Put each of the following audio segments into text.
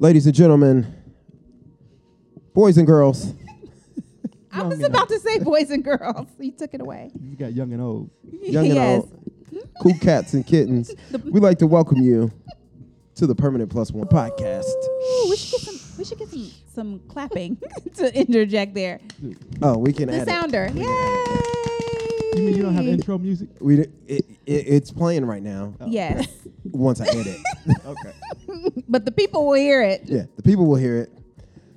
Ladies and gentlemen, boys and girls, I was about to say boys and girls. You took it away. You got young and old. young and old, cool cats and kittens, we'd like to welcome you to the Permanent Plus One podcast. Ooh, we should get some. We should get some some clapping to interject there. Oh, we can The add sounder. Yay! You mean you don't have intro music? We d- it, it, it's playing right now. Yes, Once I edit, Okay. But the people will hear it. yeah, the people will hear it.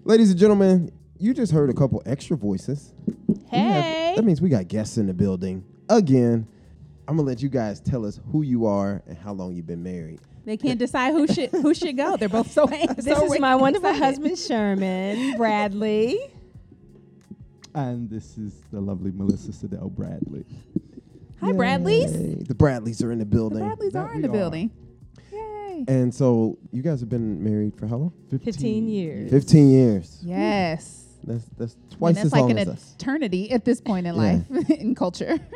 Ladies and gentlemen, you just heard a couple extra voices. We have- Hey. that means we got guests in the building again. I'm gonna let you guys tell us who you are and how long you've been married. They can't decide who should who should go. They're both so. This so is my wonderful excited. husband, Sherman Bradley. And this is the lovely Melissa Sadell Bradley. Hi, Bradley's. The Bradleys are in the building. The. Bradleys That are in the are. building. Yay! And so you guys have been married for how long? 15 years. 15 years. Yes. That's that's And twice that's as like long an as us. eternity at this point in Yeah. life in culture.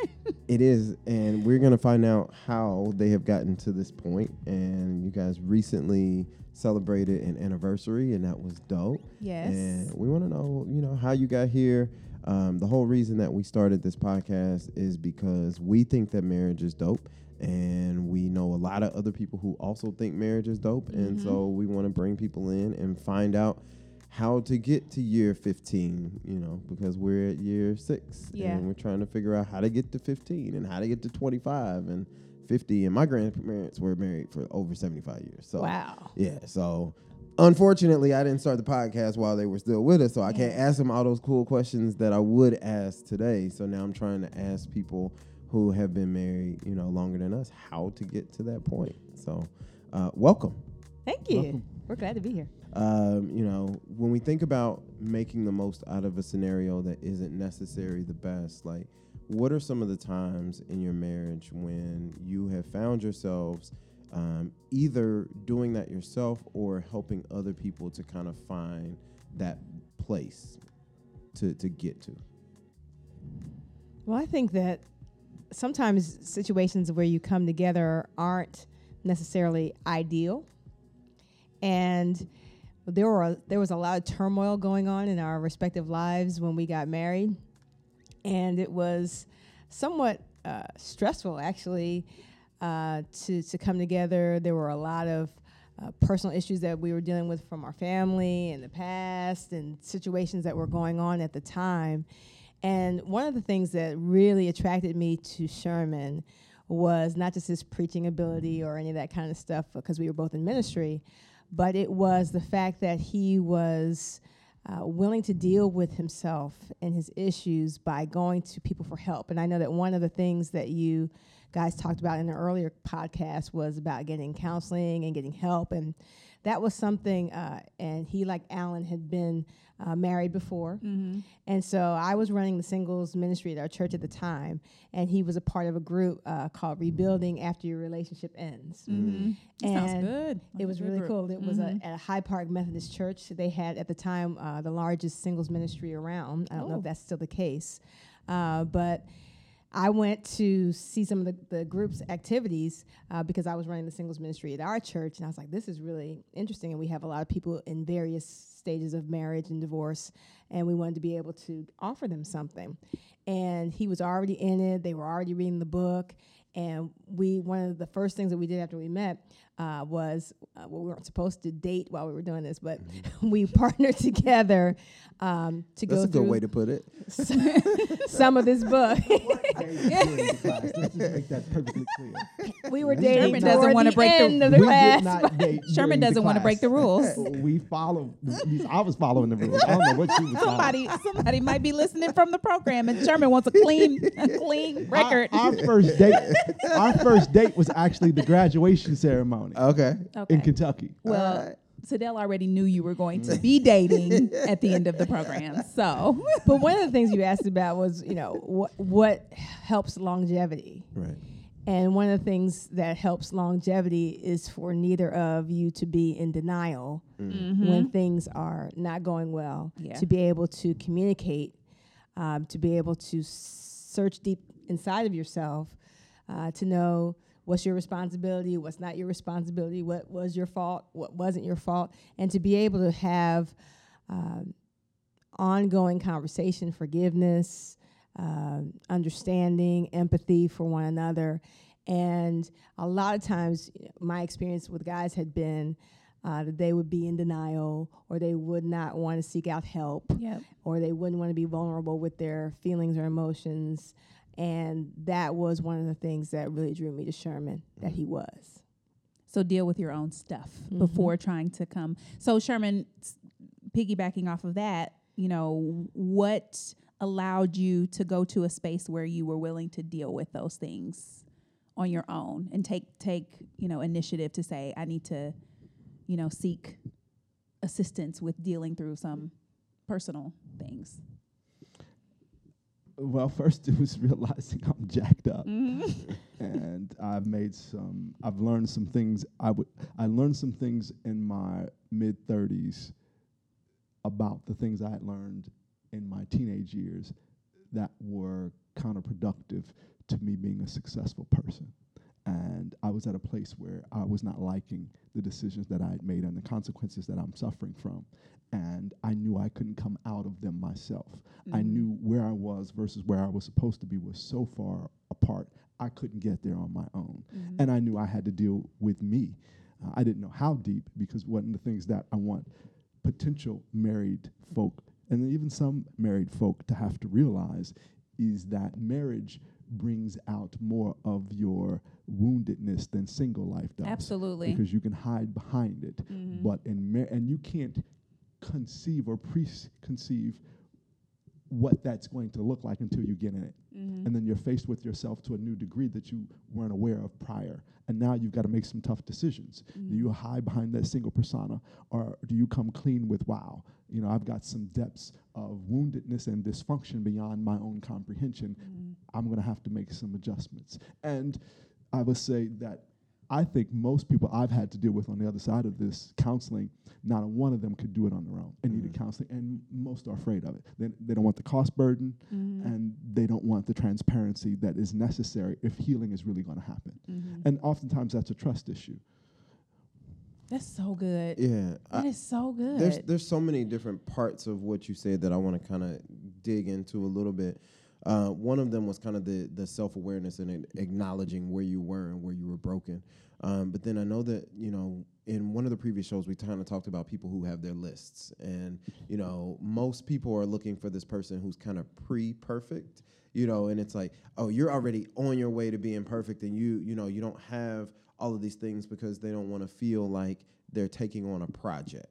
It is, and we're gonna find out how they have gotten to this point. And you guys recently celebrated an anniversary, and that was dope. Yes. And we want to know, you know, how you got here. Um, the whole reason that we started this podcast is because we think that marriage is dope, and we know a lot of other people who also think marriage is dope, and Mm-hmm. so we want to bring people in and find out how to get to year 15 you know because we're at year 6 Yeah. and we're trying to figure out how to get to 15 and how to get to 25 and 50 and my grandparents were married for over 75 years so Wow. yeah, so unfortunately, I didn't start the podcast while they were still with us, so I can't ask them all those cool questions that I would ask today. So now I'm trying to ask people who have been married, you know, longer than us, how to get to that point. So, uh, welcome. Thank you. Welcome. We're glad to be here. Um, you know, when we think about making the most out of a scenario that isn't necessarily the best, like what are some of the times in your marriage when you have found yourselves um, either doing that yourself or helping other people to kind of find that place to, to get to? Well, I think that sometimes situations where you come together aren't necessarily ideal. And there were there was a lot of turmoil going on in our respective lives when we got married, and it was somewhat uh, stressful actually uh, to to come together. There were a lot of uh, personal issues that we were dealing with from our family in the past, and situations that were going on at the time. And one of the things that really attracted me to Sherman was not just his preaching ability or any of that kind of stuff, because we were both in ministry, but it was the fact that he was uh, willing to deal with himself and his issues by going to people for help. And I know that one of the things that you guys talked about in an earlier podcast was about getting counseling and getting help. And that was something, uh, and he, like Alan, had been uh, married before. And so I was running the singles ministry at our church at the time, and he was a part of a group uh, called Rebuilding After Your Relationship Ends. That sounds And good. It was really group. cool. It was a, at a Hyde Park Methodist church. They had at the time uh, the largest singles ministry around. I don't know Oh. if that's still the case, uh, but I went to see some of the, the group's activities uh, because I was running the singles ministry at our church, and I was like, "This is really interesting." And we have a lot of people in various stages of marriage and divorce, and we wanted to be able to offer them something. And he was already in it; they were already reading the book, and we one of the first things that we did after we met uh, was uh, well, we weren't supposed to date while we were doing this, but we partnered together um, to That's go a good through way to put it. some of this book. Let's just make that perfectly clear. we were Sherman dating doesn't wanna the break the- end of the we class. did not date Sherman doesn't want to break the rules. we follow. I was following the rules. I don't know what she was following. Somebody, somebody might be listening from the program, and Sherman wants a clean, a clean record. Our, our first date. Our first date was actually the graduation ceremony Okay. okay. in Kentucky. Well, Alright. Sadell already knew you were going to be dating at the end of the program, so but one of the things you asked about was, you know, what what helps longevity. Right. And one of the things that helps longevity is for neither of you to be in denial when things are not going well, Yeah. to be able to communicate, um, to be able to search deep inside of yourself, uh, to know what's your responsibility, what's not your responsibility, what was your fault, what wasn't your fault, and to be able to have um, ongoing conversation, forgiveness, um, understanding, empathy for one another. And a lot of times, my experience with guys had been uh, that they would be in denial or they would not want to seek out help Yep. or they wouldn't want to be vulnerable with their feelings or emotions. And that was one of the things that really drew me to Sherman, that he was. So deal with your own stuff Mhm. before trying to come. So Sherman, s- piggybacking off of that, you know, what allowed you to go to a space where you were willing to deal with those things on your own and take take you know initiative to say I need to, you know, seek assistance with dealing through some personal things. Well, first it was realizing I'm jacked up, Mm-hmm. and I've made some. I've learned some things. I would. I learned some things in my mid 30s about the things I had learned in my teenage years that were counterproductive to me being a successful person. And I was at a place where I was not liking the decisions that I had made and the consequences that I'm suffering from. And I knew I couldn't come out of them myself. I Mm-hmm. knew where I was versus where I was supposed to be was so far apart, I couldn't get there on my own. Mm-hmm. And I knew I had to deal with me. Uh, I didn't know how deep because one of the things that I want potential married folk and even some married folk to have to realize is that marriage brings out more of your woundedness than single life does Absolutely. because you can hide behind it Mhm. but in mar- and you can't conceive or preconceive what that's going to look like until you get in it. Mhm. and then you're faced with yourself to a new degree that you weren't aware of prior. And now you've got to make some tough decisions. Do you hide behind that single persona or do you come clean with wow you know i've got some depths of woundedness and dysfunction beyond my own comprehension. I'm going to have to make some adjustments. And i would say that i think most people i've had to deal with on the other side of this counseling not a one of them could do it on their own and needed counseling and most are afraid of it they, they don't want the cost burden Mm-hmm. and they don't want the transparency that is necessary if healing is really going to happen. Mm-hmm. And oftentimes that's a trust issue. That's so good. Yeah, That I- is so good. there's there's so many different parts of what you said that I want to kind of dig into a little bit. Uh, one of them was kind of the the self awareness and acknowledging where you were and where you were broken. Um, but then I know that you know in one of the previous shows we kind of talked about people who have their lists, and you know most people are looking for this person who's kind of pre perfect. You know, and it's like, oh, you're already on your way to being perfect, and you you know you don't have all of these things because they don't want to feel like they're taking on a project,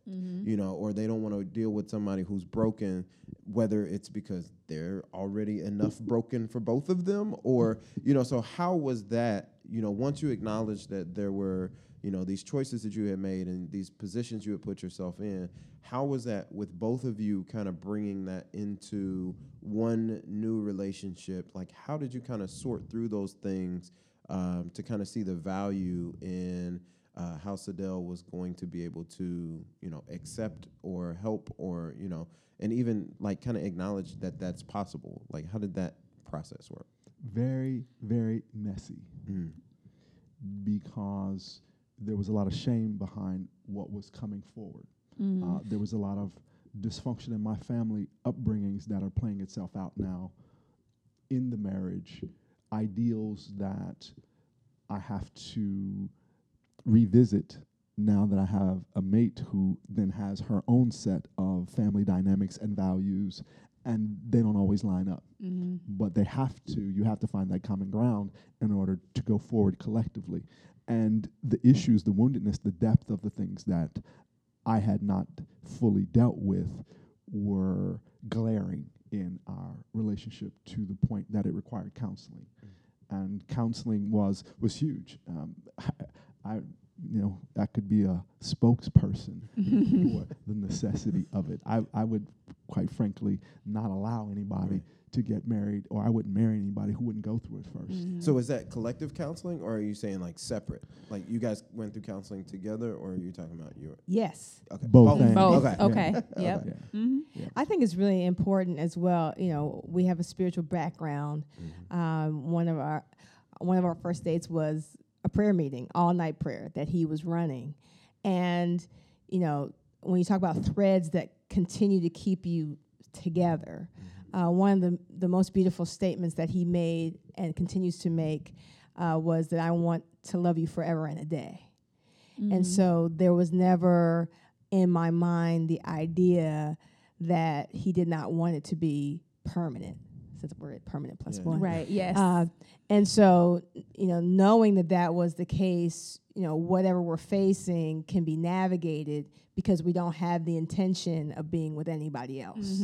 you know, or they don't want to deal with somebody who's broken, whether it's because they're already enough broken for both of them, or, you know, so how was that, you know, once you acknowledged that there were, you know, these choices that you had made and these positions you had put yourself in, how was that with both of you kind of bringing that into one new relationship? Like, how did you kind of sort through those things? um, to kind of see the value in uh, how Sadell was going to be able to, you know, accept or help or, you know, and even like kind of acknowledge that that's possible. Like, how did that process work? Very, very messy Mm. because there was a lot of shame behind what was coming forward. Uh, there was a lot of dysfunction in my family upbringings that are playing itself out now in the marriage, ideals that I have to revisit now that I have a mate who then has her own set of family dynamics and values, and they don't always line up. Mm-hmm. But they have to, you have to find that common ground in order to go forward collectively. And the issues, the woundedness, the depth of the things that I had not fully dealt with were glaring in our relationship to the point that it required counseling. And counseling was was huge. Um, I, you know, I could be a spokesperson for the necessity of it. I, I would, quite frankly, not allow anybody Right. to get married, or I wouldn't marry anybody who wouldn't go through it 1st Mm-hmm. So is that collective counseling, or are you saying like separate? Like you guys went through counseling together, or are you talking about your? Yes. Okay, Both things. Both. Okay. Okay. Yeah. Yep. Yeah. Mm-hmm. I think it's really important as well. You know, we have a spiritual background. Um, one of our one of our first dates was a prayer meeting, all night prayer that he was running. And, you know, when you talk about threads that continue to keep you together, uh, one of the, the most beautiful statements that he made and continues to make uh, was that I want to love you forever and a day. And so there was never in my mind the idea that he did not want it to be permanent, since we're at permanent plus Yeah. one. Right. Yes. Uh, and so, you know, knowing that that was the case, you know, whatever we're facing can be navigated because we don't have the intention of being with anybody else.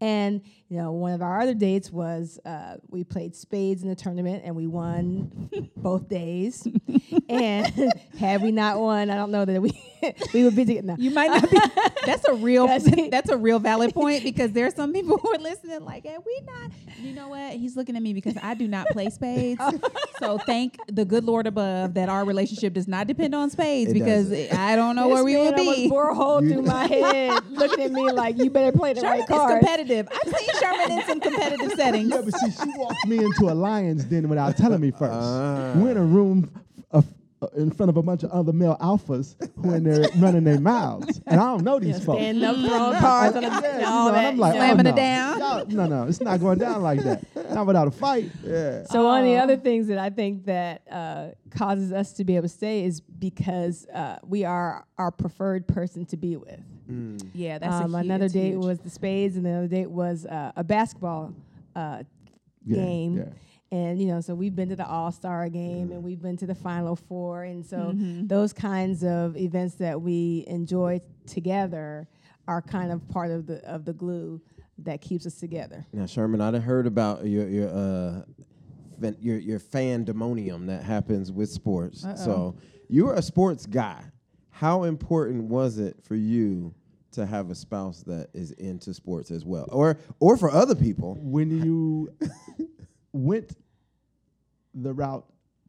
And you know, one of our other dates was uh, we played spades in the tournament and we won both days. and had we not won, I don't know that we we would be together. No. You might not be. That's a real. That's- that's a real valid point because there are some people who are listening. Like, "Hey, we not." You know what? He's looking at me because I do not play spades. so thank the good Lord above that our relationship does not depend on spades It because doesn't. I don't know This where we man would be. bore a hole through my head, looking at me like you better play the Sherman right card." competitive. I've seen Sherman in some competitive settings. Yeah, but see, she walked me into a lion's den without telling me first. Ah. We're in a room of, uh, in front of a bunch of other male alphas who in there running their mouths, and I don't know these folks. Stand up, throwing cards on the Yeah, and you all know, that. I'm like, you oh, know. Slamming it down. Y'all- No, no, it's not going down like that. Not without a fight. Yeah. So one of the other things that I think that uh, causes us to be able to stay is because uh, we are our preferred person to be with. Mm. Yeah, that's a Um, hu- another date huge. was the spades, and the other date was uh, a basketball uh, Yeah, game. yeah. And you know, so we've been to the All Star game, and we've been to the Final Four, and so Mhm. those kinds of events that we enjoy together are kind of part of the of the glue that keeps us together. Now, Sherman, I done heard about your your uh fan, your your fandemonium that happens with sports. So you're a sports guy. How important was it for you to have a spouse that is into sports as well, or or for other people? When you went the route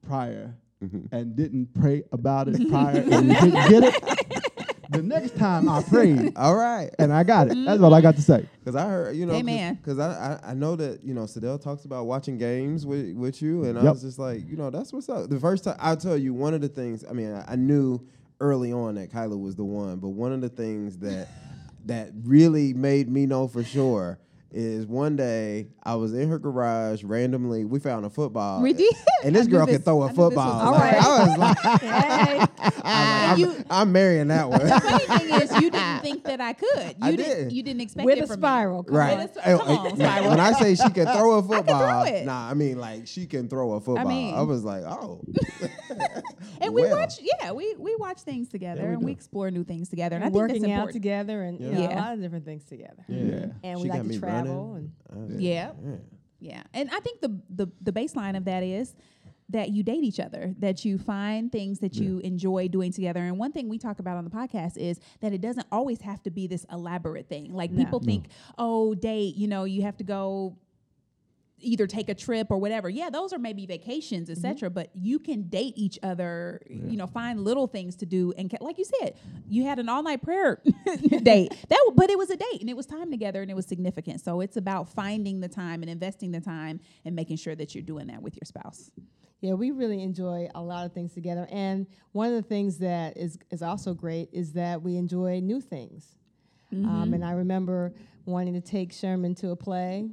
prior Mm-hmm. and didn't pray about it prior and you didn't get it, the next time I prayed All right, and I got it. That's all I got to say. because I heard you know, Amen. because I, I I know that you know Sadell talks about watching games with with you, and I was just like, you know, that's what's up. The first time I'll tell you one of the things. I mean, I, I knew early on that Kyla was the one, but one of the things that that really made me know for sure is one day I was in her garage randomly. We found a football. We did. And this I girl this- can throw I a knew was football. all Like, right. I was like, Hey, I'm, you- I'm marrying that one. The funny thing is, you didn't think that I could. You I didn't. did. You didn't expect with it a from spiral. Me. Right. With a- Hey, come hey, on, when- Spiral. when I say she can throw a football, it. nah, I mean like she can throw a football. I, mean- was like, oh. And we watch, yeah, we we watch things together Yeah, we and we explore new things together. And, I And think working that's out together, and you Yeah. know, Yeah. a lot of different things together. Yeah. And we got like to travel. Running. And was- uh, Yeah. yeah. Yeah, and I think the the the baseline of that is that you date each other, that you find things that you enjoy doing together. And one thing we talk about on the podcast is that it doesn't always have to be this elaborate thing. Like No. people think, oh, date, you know, you have to go either take a trip or whatever. Yeah, those are maybe vacations, etc. But you can date each other. You know, find little things to do. And ca- like you said, you had an all night prayer date. That, w- but it was a date, and it was time together, and it was significant. So it's about finding the time and investing the time and making sure that you're doing that with your spouse. Yeah, we really enjoy a lot of things together. And one of the things that is, is also great is that we enjoy new things. Um, and I remember wanting to take Sherman to a play,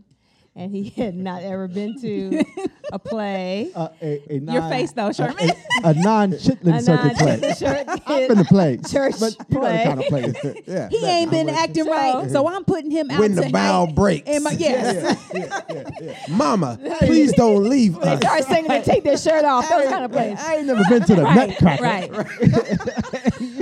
and he had not ever been to a play. Uh, a, a Your face, though, a- Sherman. A, a non-chitlin A circuit play. non-chitlin circuit I've been to plays, church but you know the play. kind of plays. Yeah. He ain't been acting So- right, so I'm putting him out When the tonight. bow breaks. Am I- yes. you. Mama, please don't leave They us. start singing and take their shirt off, those kind of plays. I ain't never been to the Right, Nutcracker. right.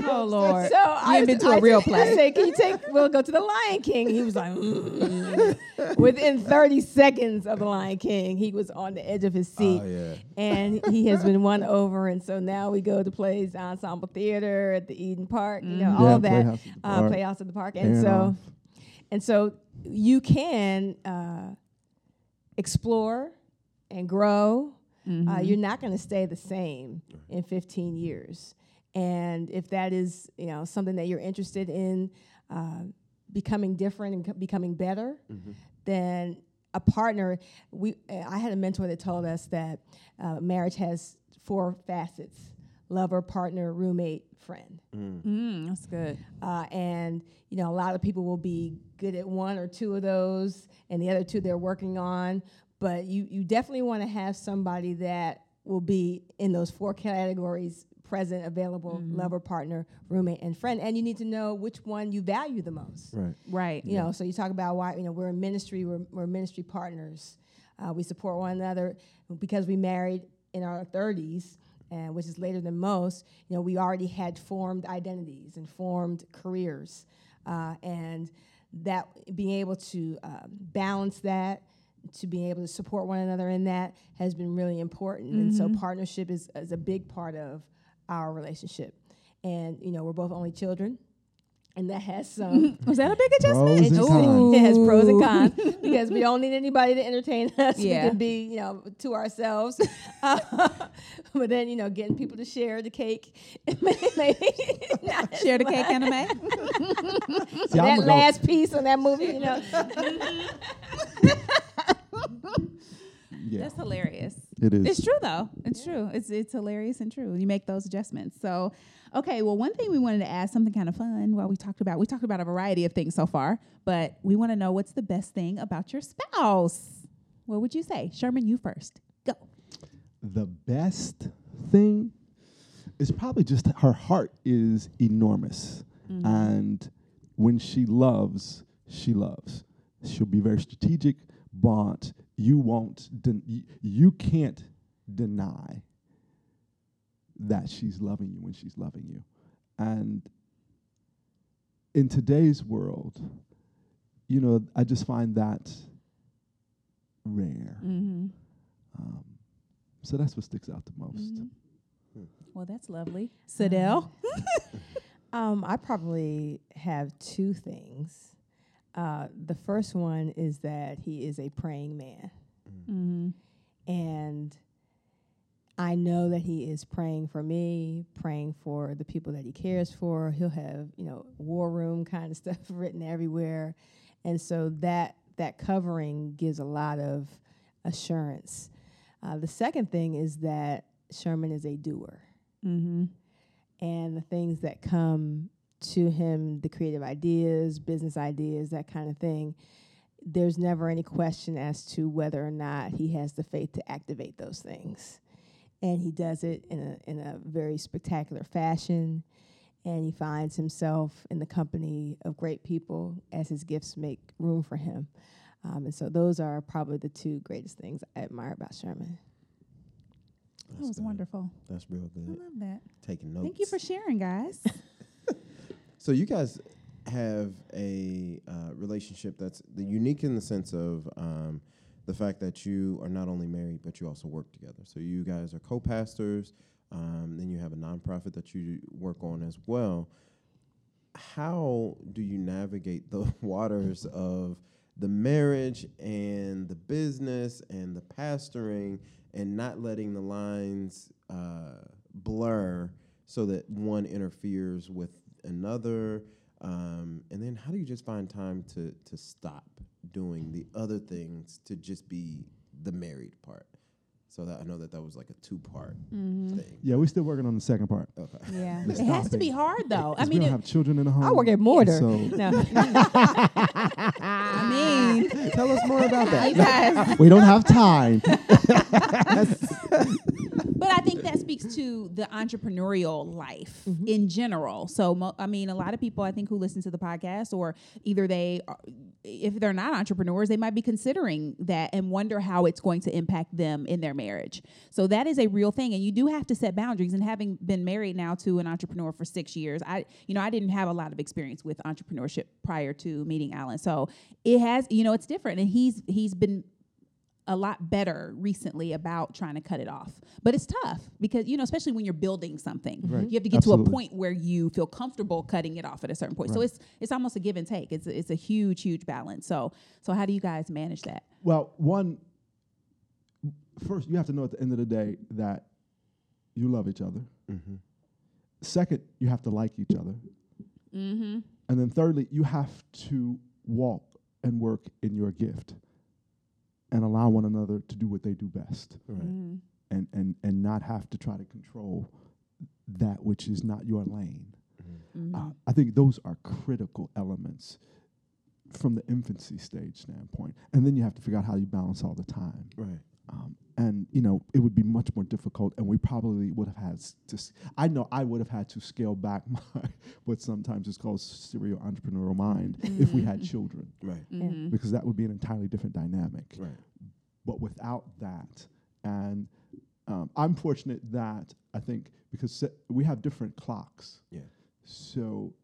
oh Lord. So I ain't been was- to a I real play. I said, "Can you take? We'll go to the Lion King." He was like, mm. within 30 seconds of the Lion King, he was on the edge of his seat, Oh, yeah. and he has been won over. And so now we go to plays ensemble theater at the Eden Park, you know, all of that, Playhouse at the uh, Park. Playhouse at the Park, and Aaron so, off. and so you can uh, explore and grow. Uh, you're not going to stay the same in 15 years. And if that is, you know, something that you're interested in uh, becoming different and co- becoming better, then a partner. We uh, I had a mentor that told us that uh, marriage has four facets: lover, partner, roommate, friend. Mm, that's good. Uh, and you know, a lot of people will be good at one or two of those, and the other two they're working on. But you you definitely want to have somebody that will be in those four categories present, available, lover, partner, roommate, and friend. And you need to know which one you value the most. Right. Right. You know, so you talk about why you know we're in ministry, we're, we're ministry partners. Uh, we support one another because we married in our 30s, and which is later than most. You know, we already had formed identities and formed careers, uh, and that being able to um, balance that, to being able to support one another in that has been really important. And so partnership is, is a big part of our relationship. And you know, we're both only children, and that has some. Was that a big adjustment? Pros and cons. It has pros and cons because we don't need anybody to entertain us. Yeah. We can be, you know, to ourselves. Uh, but then, you know, getting people to share the cake. maybe not as Share the cake, anime. See, I'm that gonna go- last piece on that movie, you know. yeah, That's hilarious. It is. It's true though. It's true. It's it's hilarious and true. You make those adjustments. So, okay. Well, one thing we wanted to ask something kind of fun. While we talked about we talked about a variety of things so far, but we want to know what's the best thing about your spouse. What would you say, Sherman? You first. Go. the best thing is probably just her heart is enormous mm-hmm. and when she loves she loves she'll be very strategic but you won't den- y- you can't deny that she's loving you when she's loving you and in today's world you know i just find that rare Mm-hmm. um, so that's what sticks out the most. Well, that's lovely. Sadell. Um, I probably have two things. Uh, the first one is that he is a praying man. Mm-hmm. And I know that he is praying for me, praying for the people that he cares for. He'll have, you know, war room kind of stuff written everywhere. And so that that covering gives a lot of assurance. Uh, the second thing is that Sherman is a doer. Mm-hmm. And the things that come to him, the creative ideas, business ideas, that kind of thing, there's never any question as to whether or not he has the faith to activate those things. And he does it in a, in a very spectacular fashion. And he finds himself in the company of great people as his gifts make room for him. Um, and so those are probably the two greatest things I admire about Sherman. That was good. wonderful. That's real good. I love that. Taking notes. Thank you for sharing, guys. So you guys have a uh, relationship that's unique in the sense of um, the fact that you are not only married but you also work together. So you guys are co-pastors. Um, then you have a nonprofit that you work on as well. How do you navigate the waters of the marriage and the business and the pastoring and not letting the lines uh, blur so that one interferes with another? Um, and then how do you just find time to to stop doing the other things to just be the married part? So that I know that that was like a two part mm-hmm. thing. Yeah, we're still working on the second part. Okay. Yeah, The it has to be hard though. I Because we mean, don't have children in the home. I work at Mortar. So No. I mean, Tell us more about that. guys. we don't have time. But I think that speaks to the entrepreneurial life mm-hmm. in general. So, mo- I mean, a lot of people I think who listen to the podcast, or either they, are, if they're not entrepreneurs, they might be considering that and wonder how it's going to impact them in their marriage. So that is a real thing, and you do have to set boundaries. And having been married now to an entrepreneur for six years, I, you know, I didn't have a lot of experience with entrepreneurship prior to meeting Alan. So it has, you know, it's different, and he's he's been a lot better recently about trying to cut it off. But it's tough because, you know, especially when you're building something, Right. you have to get to a point where you feel comfortable cutting it off at a certain point. So it's it's almost a give and take. It's it's a huge huge balance. So so how do you guys manage that? Well, one, first, you have to know at the end of the day that you love each other. Mm-hmm. Second, you have to like each other. Mhm. And then thirdly, you have to walk and work in your gift. and allow one another to do what they do best Right. Mm-hmm. and, and, and not have to try to control that which is not your lane. Mm-hmm. Uh, I think those are critical elements from the infancy stage standpoint. And then you have to figure out how you balance all the time. Right. Um, and you know, it would be much more difficult, and we probably would have had to. s- I know I would have had to scale back my what sometimes is called serial entrepreneurial mind if we had children, Right. Mm-hmm. because that would be an entirely different dynamic. Right. But without that, and um, I'm fortunate that I think because se- we have different clocks. Yeah. So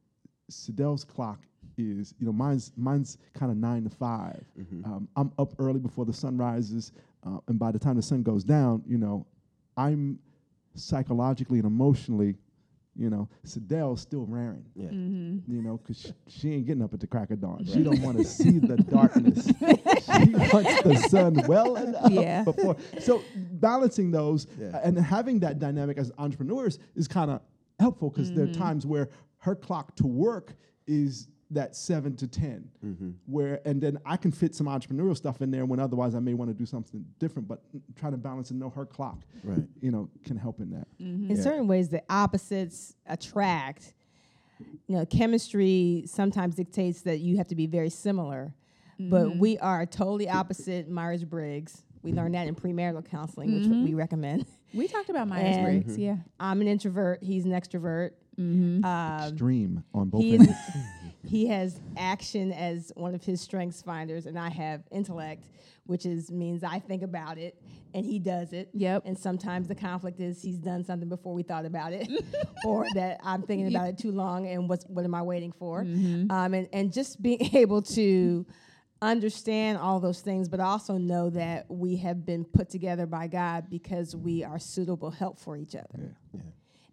Sadell's clock is, you know, mine's mine's kind of nine to 5 Mhm. Um, I'm up early before the sun rises, uh, and by the time the sun goes down, you know, I'm psychologically and emotionally, you know, Sadell's still raring. Yeah. Mm-hmm. You know, because she, she ain't getting up at the crack of dawn. She don't want to see the darkness. she wants the sun well enough Yeah. before. So balancing those Yeah. uh, and having that dynamic as entrepreneurs is kind of helpful because there are Mm-hmm. times where her clock to work is that seven to 10 Mm-hmm. where and then i can fit some entrepreneurial stuff in there when otherwise i may want to do something different but trying to balance and know her clock Right. you know can help in that Mm-hmm. In Yeah. certain ways, the opposites attract. You know, chemistry sometimes dictates that you have to be very similar, but we are totally opposite Myers Briggs. We learned that in premarital counseling, which we recommend. We talked about Myers And- Briggs. Yeah. I'm an introvert. He's an extrovert. Mm-hmm. Um, extreme on both he, ends he has action as one of his strengths finders, and I have intellect, which is means I think about it and he does it. Yep. And sometimes the conflict is he's done something before we thought about it, or that I'm thinking about it too long, and what's what am I waiting for? Mm-hmm. Um, and and just being able to understand all those things, but also know that we have been put together by God because we are suitable help for each other yeah. Yeah.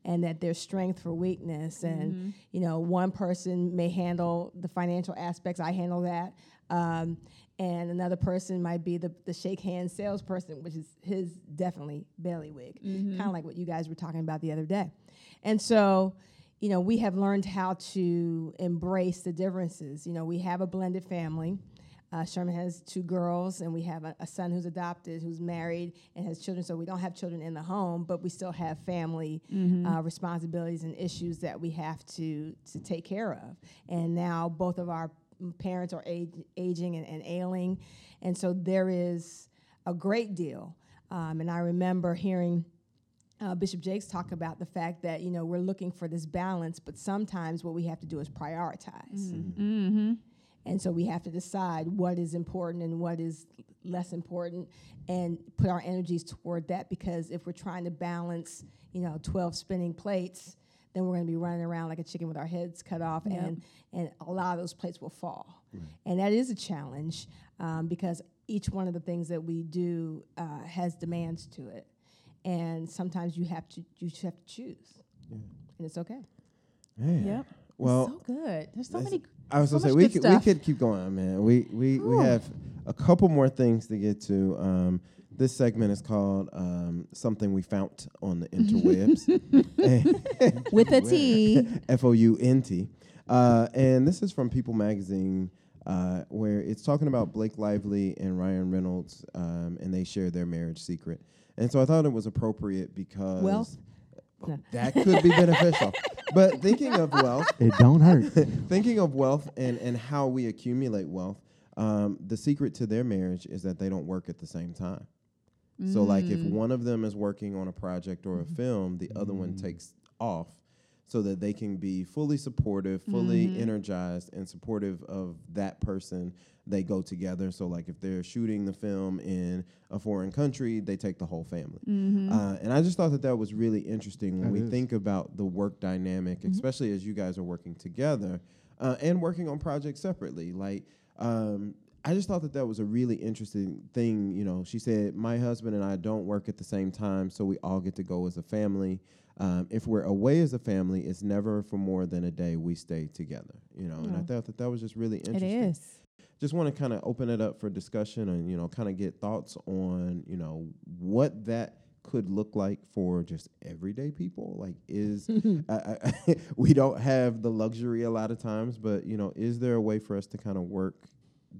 And that there's strength for weakness. And you know one person may handle the financial aspects i handle that. Um, and another person might be the, the shake hand salesperson which is his definitely bailiwick kind of like what you guys were talking about the other day. And so you know we have learned how to embrace the differences. You know we have a blended family uh, Sherman has two girls, and we have a, a son who's adopted, who's married, and has children. So we don't have children in the home, but we still have family uh, responsibilities and issues that we have to to take care of. And now both of our parents are age, aging and, and ailing, and so there is a great deal. Um, and I remember hearing uh, Bishop Jakes talk about the fact that you know we're looking for this balance, but sometimes what we have to do is prioritize. Mm-hmm. And so we have to decide what is important and what is less important and put our energies toward that because if we're trying to balance, you know, 12 spinning plates, then we're going to be running around like a chicken with our heads cut off Yep. and and a lot of those plates will fall. And that is a challenge um, because each one of the things that we do uh, has demands to it. And sometimes you have to you just have to choose. Yeah. And it's okay. Man. Yep. Well, so good. There's so many. I was so gonna say we could, we could keep going, man. We we we have a couple more things to get to. Um, this segment is called um, something we found on the interwebs. With a T. F O U N T. Uh, and this is from People Magazine, uh, where it's talking about Blake Lively and Ryan Reynolds, um, and they share their marriage secret. And so I thought it was appropriate because Wealth? No. that could be beneficial. But thinking of wealth, it don't hurt thinking of wealth and, and how we accumulate wealth, um, the secret to their marriage is that they don't work at the same time. So, like, if Mm. one of them is working on a project or a film, the other one takes off so that they can be fully supportive, fully Mhm. energized, and supportive of that person. They go together. So, like, if they're shooting the film in a foreign country, they take the whole family. Mhm. Uh, and I just thought that that was really interesting when That we is. think about the work dynamic, especially as you guys are working together uh, and working on projects separately. Like, um, I just thought that that was a really interesting thing. You know, she said, My husband and I don't work at the same time, so we all get to go as a family. Um, if we're away as a family, it's never for more than a day we stay together. You know, and I thought that that was just really interesting is. just want to kind of open it up for discussion and you know kind of get thoughts on you know what that could look like for just everyday people like is I, I, we don't have the luxury a lot of times but you know is there a way for us to kind of work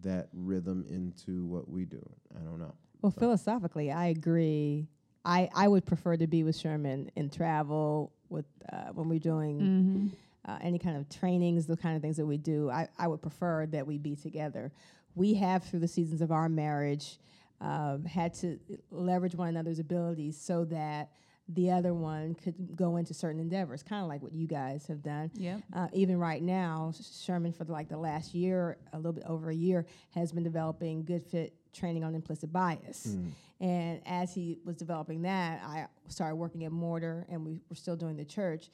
that rhythm into what we do. I don't know. Well, So- philosophically, I agree. I, I would prefer to be with Sherman in travel with uh, when we're doing Mm-hmm. uh, any kind of trainings, the kind of things that we do. I, I would prefer that we be together. We have, through the seasons of our marriage, um, had to leverage one another's abilities so that the other one could go into certain endeavors, kind of like what you guys have done. Yep. Uh, even right now, Sherman, for the, like the last year, a little bit over a year, has been developing good fit training on implicit bias. Mm. And as he was developing that, I started working at Mortar, and we were still doing the church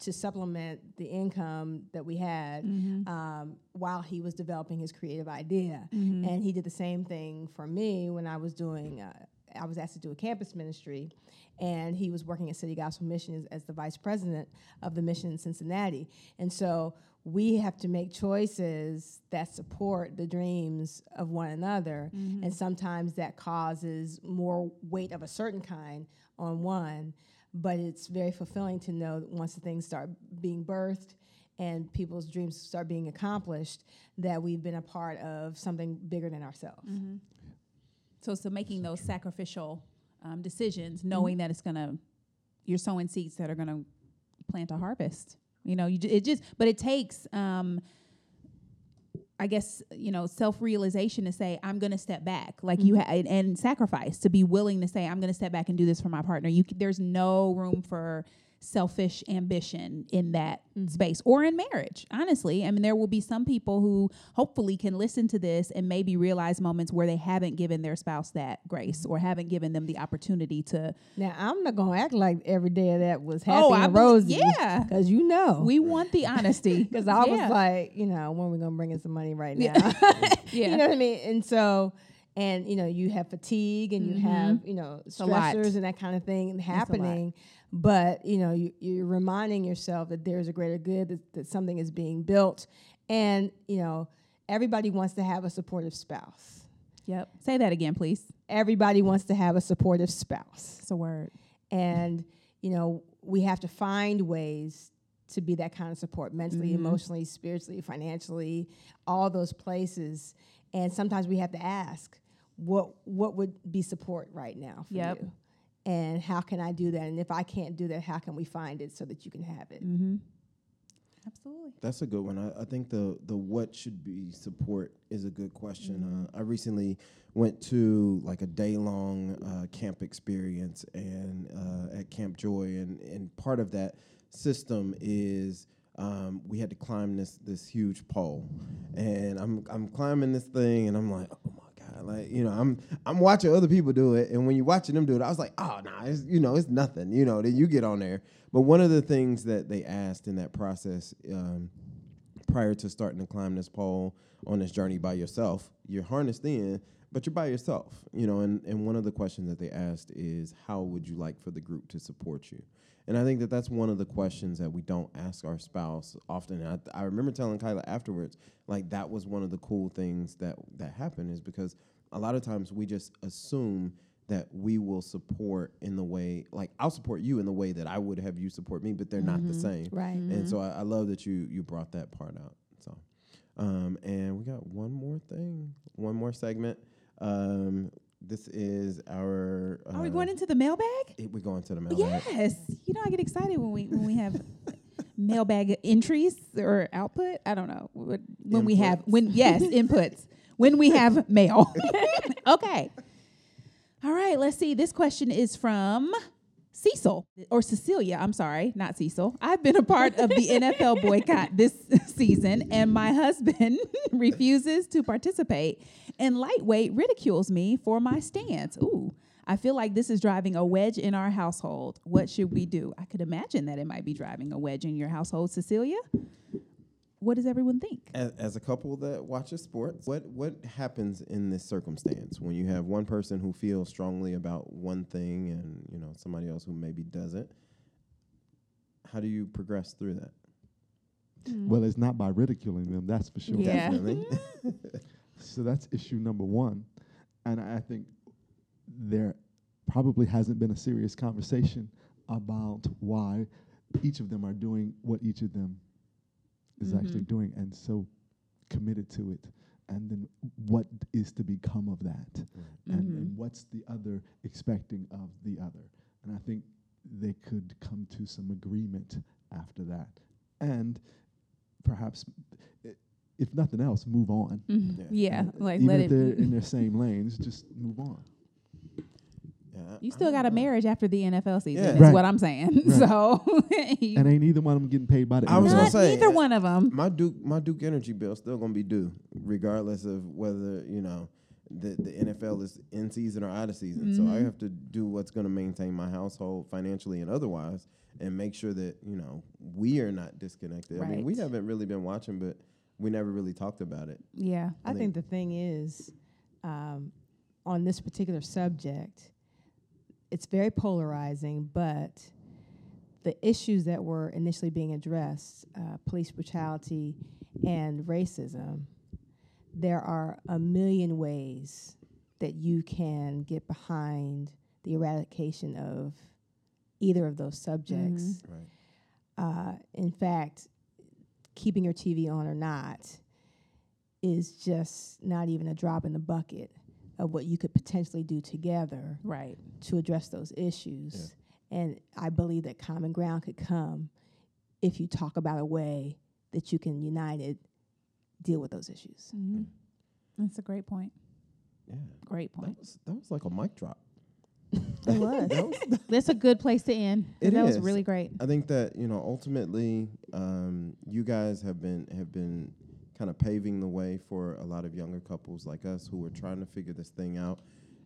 to supplement the income that we had Mm-hmm. um, while he was developing his creative idea. Mm-hmm. And he did the same thing for me when I was doing. Uh, I was asked to do a campus ministry, and he was working at City Gospel Mission as, as the vice president of the mission in Cincinnati. And so we have to make choices that support the dreams of one another, Mm-hmm. and sometimes that causes more weight of a certain kind on one. But it's very fulfilling to know that once the things start being birthed and people's dreams start being accomplished, that we've been a part of something bigger than ourselves. Mm-hmm. So, so making those sacrificial um, decisions, knowing that it's gonna, you're sowing seeds that are gonna plant a harvest. You know, you it just, but it takes, um, I guess, you know, self realization to say I'm gonna step back, like you ha- and, and sacrifice to be willing to say I'm gonna step back and do this for my partner. You, c- there's no room for selfish ambition in that mm-hmm. space or in marriage honestly i mean there will be some people who hopefully can listen to this and maybe realize moments where they haven't given their spouse that grace mm-hmm. or haven't given them the opportunity to Now, I'm not going to act like every day of that was oh, happy Oh, and rosy. yeah. Because you know. we want the honesty Because I Yeah. was like, you know, when we going to bring in some money right now? Yeah. You know what I mean? And so, and, you know, you have fatigue and you mm-hmm. have, you know, stressors and that kind of thing happening. But, you know, you, you're reminding yourself that there's a greater good, that, that something is being built. And, you know, everybody wants to have a supportive spouse. yep say that again please Everybody wants to have a supportive spouse. it's a word and you know we have to find ways to be that kind of support mentally Mhm. emotionally spiritually financially all those places and sometimes we have to ask what what would be support right now for Yep. you and how can i do that and if i can't do that how can we find it so that you can have it mm-hmm. absolutely That's a good one. I, I think the the what should be support is a good question. Uh, I recently went to like a day long uh, camp experience and uh, at Camp Joy, and and part of that system is. Um, we had to climb this this huge pole, and I'm I'm climbing this thing, and I'm like, oh my god, like you know, I'm I'm watching other people do it, and when you're watching them do it, I was like, oh nah, it's you know, it's nothing, you know. Then you get on there, but one of the things that they asked in that process um, prior to starting to climb this pole on this journey by yourself, you're harnessed in, but you're by yourself, you know. And, and one of the questions that they asked is, how would you like for the group to support you? And I think that that's one of the questions that we don't ask our spouse often. And I, I remember telling Kyla afterwards, like that was one of the cool things that that happened is because a lot of times we just assume that we will support in the way like I'll support you in the way that I would have you support me, but they're not the same. right And so I, I love that you you brought that part out. So, um, and we got one more thing, one more segment. Um, this is our. Uh, are we going into the mailbag? It- We're going to the mailbag. yes. You know i get excited when we when we have mailbag entries or output. I don't know. When we have when yes inputs. When we have mail. Okay. All right. Let's see. This question is from Cecil or Cecilia, I'm sorry, not Cecil. I've been a part of the NFL boycott this season, and my husband refuses to participate and lightweight ridicules me for my stance. Ooh, I feel like this is driving a wedge in our household. What should we do? I could imagine that it might be driving a wedge in your household, Cecilia. What does everyone think? As, as a couple that watches sports, what what happens in this circumstance when you have one person who feels strongly about one thing and you know somebody else who maybe doesn't? How do you progress through that? Hmm. Well, it's not by ridiculing them, that's for sure. Yeah. Definitely. So that's issue number one. And I think there probably hasn't been a serious conversation about why each of them are doing what each of them is actually Mhm. doing and so committed to it and then what is to become of that, and, Mhm. and what's the other expecting of the other. And I think they could come to some agreement after that, and perhaps, i- if nothing else, move on. Mhm. Yeah. Yeah, And like even let if it. they're be. in their same lanes, just move on. Yeah, You still got a know. marriage after the NFL season. Yeah. Is Right. what I'm saying. Right. So, And ain't either one of them getting paid by the I was NFL. gonna say, either one of them. My Duke, my Duke Energy bill still gonna be due, regardless of whether you know the the NFL is in season or out of season. So I Mhm. have to do what's gonna maintain my household financially and otherwise, and make sure that you know we are not disconnected. I mean, we haven't really been watching, but we never really talked about it. Yeah. I I think- think the thing is, um, on this particular subject, it's very polarizing, but the issues that were initially being addressed, uh, police brutality and racism, there are a million ways that you can get behind the eradication of either of those subjects. Right. Uh, in fact, keeping your TV on or not is just not even a drop in the bucket of what you could potentially do together Right. to address those issues. And I believe that common ground could come if you talk about a way that you can united deal with those issues. hmm That's a great point. Yeah. Great That point. was that was like a mic drop. It was. That's a good place to end. It that was really great. I think that you know ultimately um, you guys have been have been kind of paving the way for a lot of younger couples like us who are trying to figure this thing out,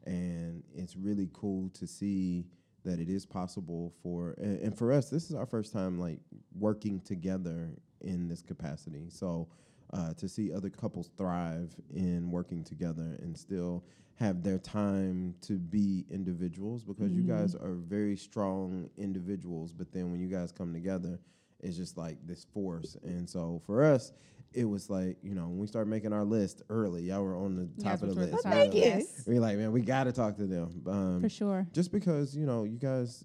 and it's really cool to see that it is possible for and, and for us this is our first time like working together in this capacity. So uh, to see other couples thrive in working together and still have their time to be individuals because you Mhm. guys are very strong individuals but then when you guys come together it's just like this force and so for us it was like you know when we started making our list early y'all were on the top of the list thank We you. were like- we we're like man we got to talk to them um, For sure. just because you know you guys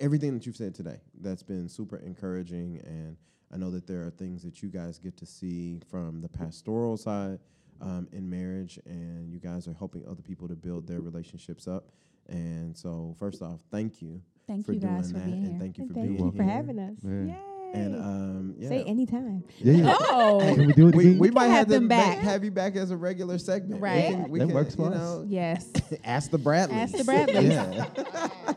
everything that you've said today that's been super encouraging and i know that there are things that you guys get to see from the pastoral side um, in marriage and you guys are helping other people to build their relationships up and so first off thank you Thank for you doing guys for that being and here. thank you And for thank being you for here having us. Yeah. Yay. And um yeah Say anytime. Yeah, yeah. oh, Can we do it we, again? we can might have have them ma- back. have you back as a regular segment We Right. can- we That can, works for us. know, yes. Ask the Bradleys. Ask the Bradleys. yeah.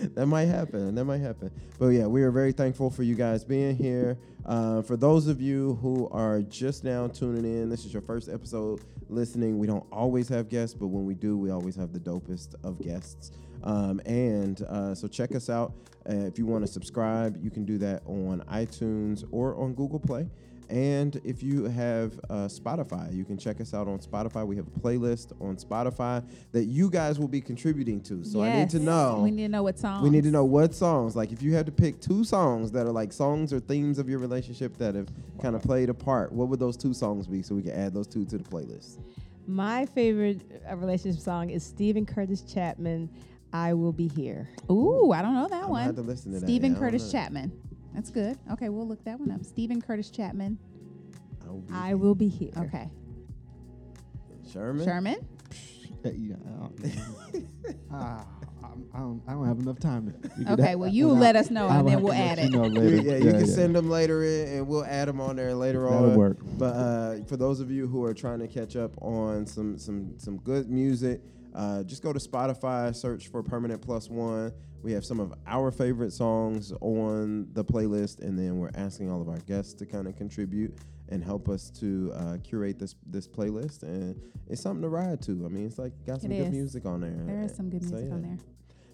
that might happen. That might happen. But yeah, we are very thankful for you guys being here. Uh, for those of you who are just now tuning in, this is your first episode listening. We don't always have guests, but when we do, we always have the dopest of guests. Um, and uh, so check us out. Uh, if you want to subscribe, you can do that on iTunes or on Google Play. And if you have uh, Spotify, you can check us out on Spotify. We have a playlist on Spotify that you guys will be contributing to. So I need to know. We need to know what song. We need to know what songs. Like if you had to pick two songs that are like songs or themes of your relationship that have kind of played a part, what would those two songs be so we can add those two to the playlist? My favorite uh, relationship song is Steven Curtis Chapman. I will be here. Ooh, I don't know that I'm gonna one. have to listen to that. Steven Yeah, Curtis. Chapman. That's good. Okay, we'll look that one up. Steven Curtis Chapman. I will be I will be here. Okay. Sherman. Sherman. Yeah, I'm- I don't, I don't have enough time to Okay, that well, you let out. us know and then we'll to let add you it. know Yeah, later. yeah, you can send them later in, and we'll add them on there later That'll on. work. But uh, for those of you who are trying to catch up on some some some good music, uh, just go to Spotify, search for Permanent Plus One. We have some of our favorite songs on the playlist, and then we're asking all of our guests to kind of contribute and help us to uh, curate this this playlist. And it's something to ride to. I mean, it's like got some It good is. music on there. There is some good So, music on there.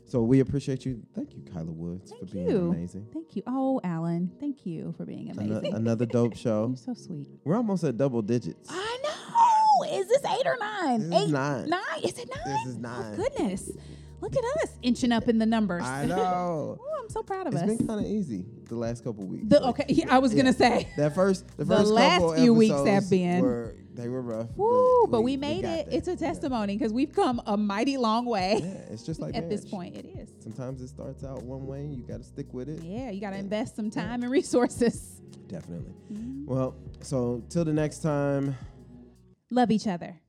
So we appreciate you. Thank you, Kyla Woods, for being you. amazing. Thank you. Oh, Alan, thank you for being amazing. another dope show. You're so sweet. We're almost at double digits. I know. Is this eight or nine? This is eight, nine. Nine? Is it nine? This is nine. Oh, goodness. Look at us inching up in the numbers. I know. oh, I'm so proud of It's us. It's been kind of easy the last couple weeks. The, okay, yeah, I was yeah. gonna say. That first, the The first last couple few weeks have been- Were, they were rough. Woo, but we, made got it. there. It's a testimony because we've come a mighty long way Yeah, it's just like at this point. It is. Sometimes it starts out one way. You got to stick with it. Yeah, you got to Yeah. invest some time and resources. Definitely. Mhm. Well, so till the next time, Love each other.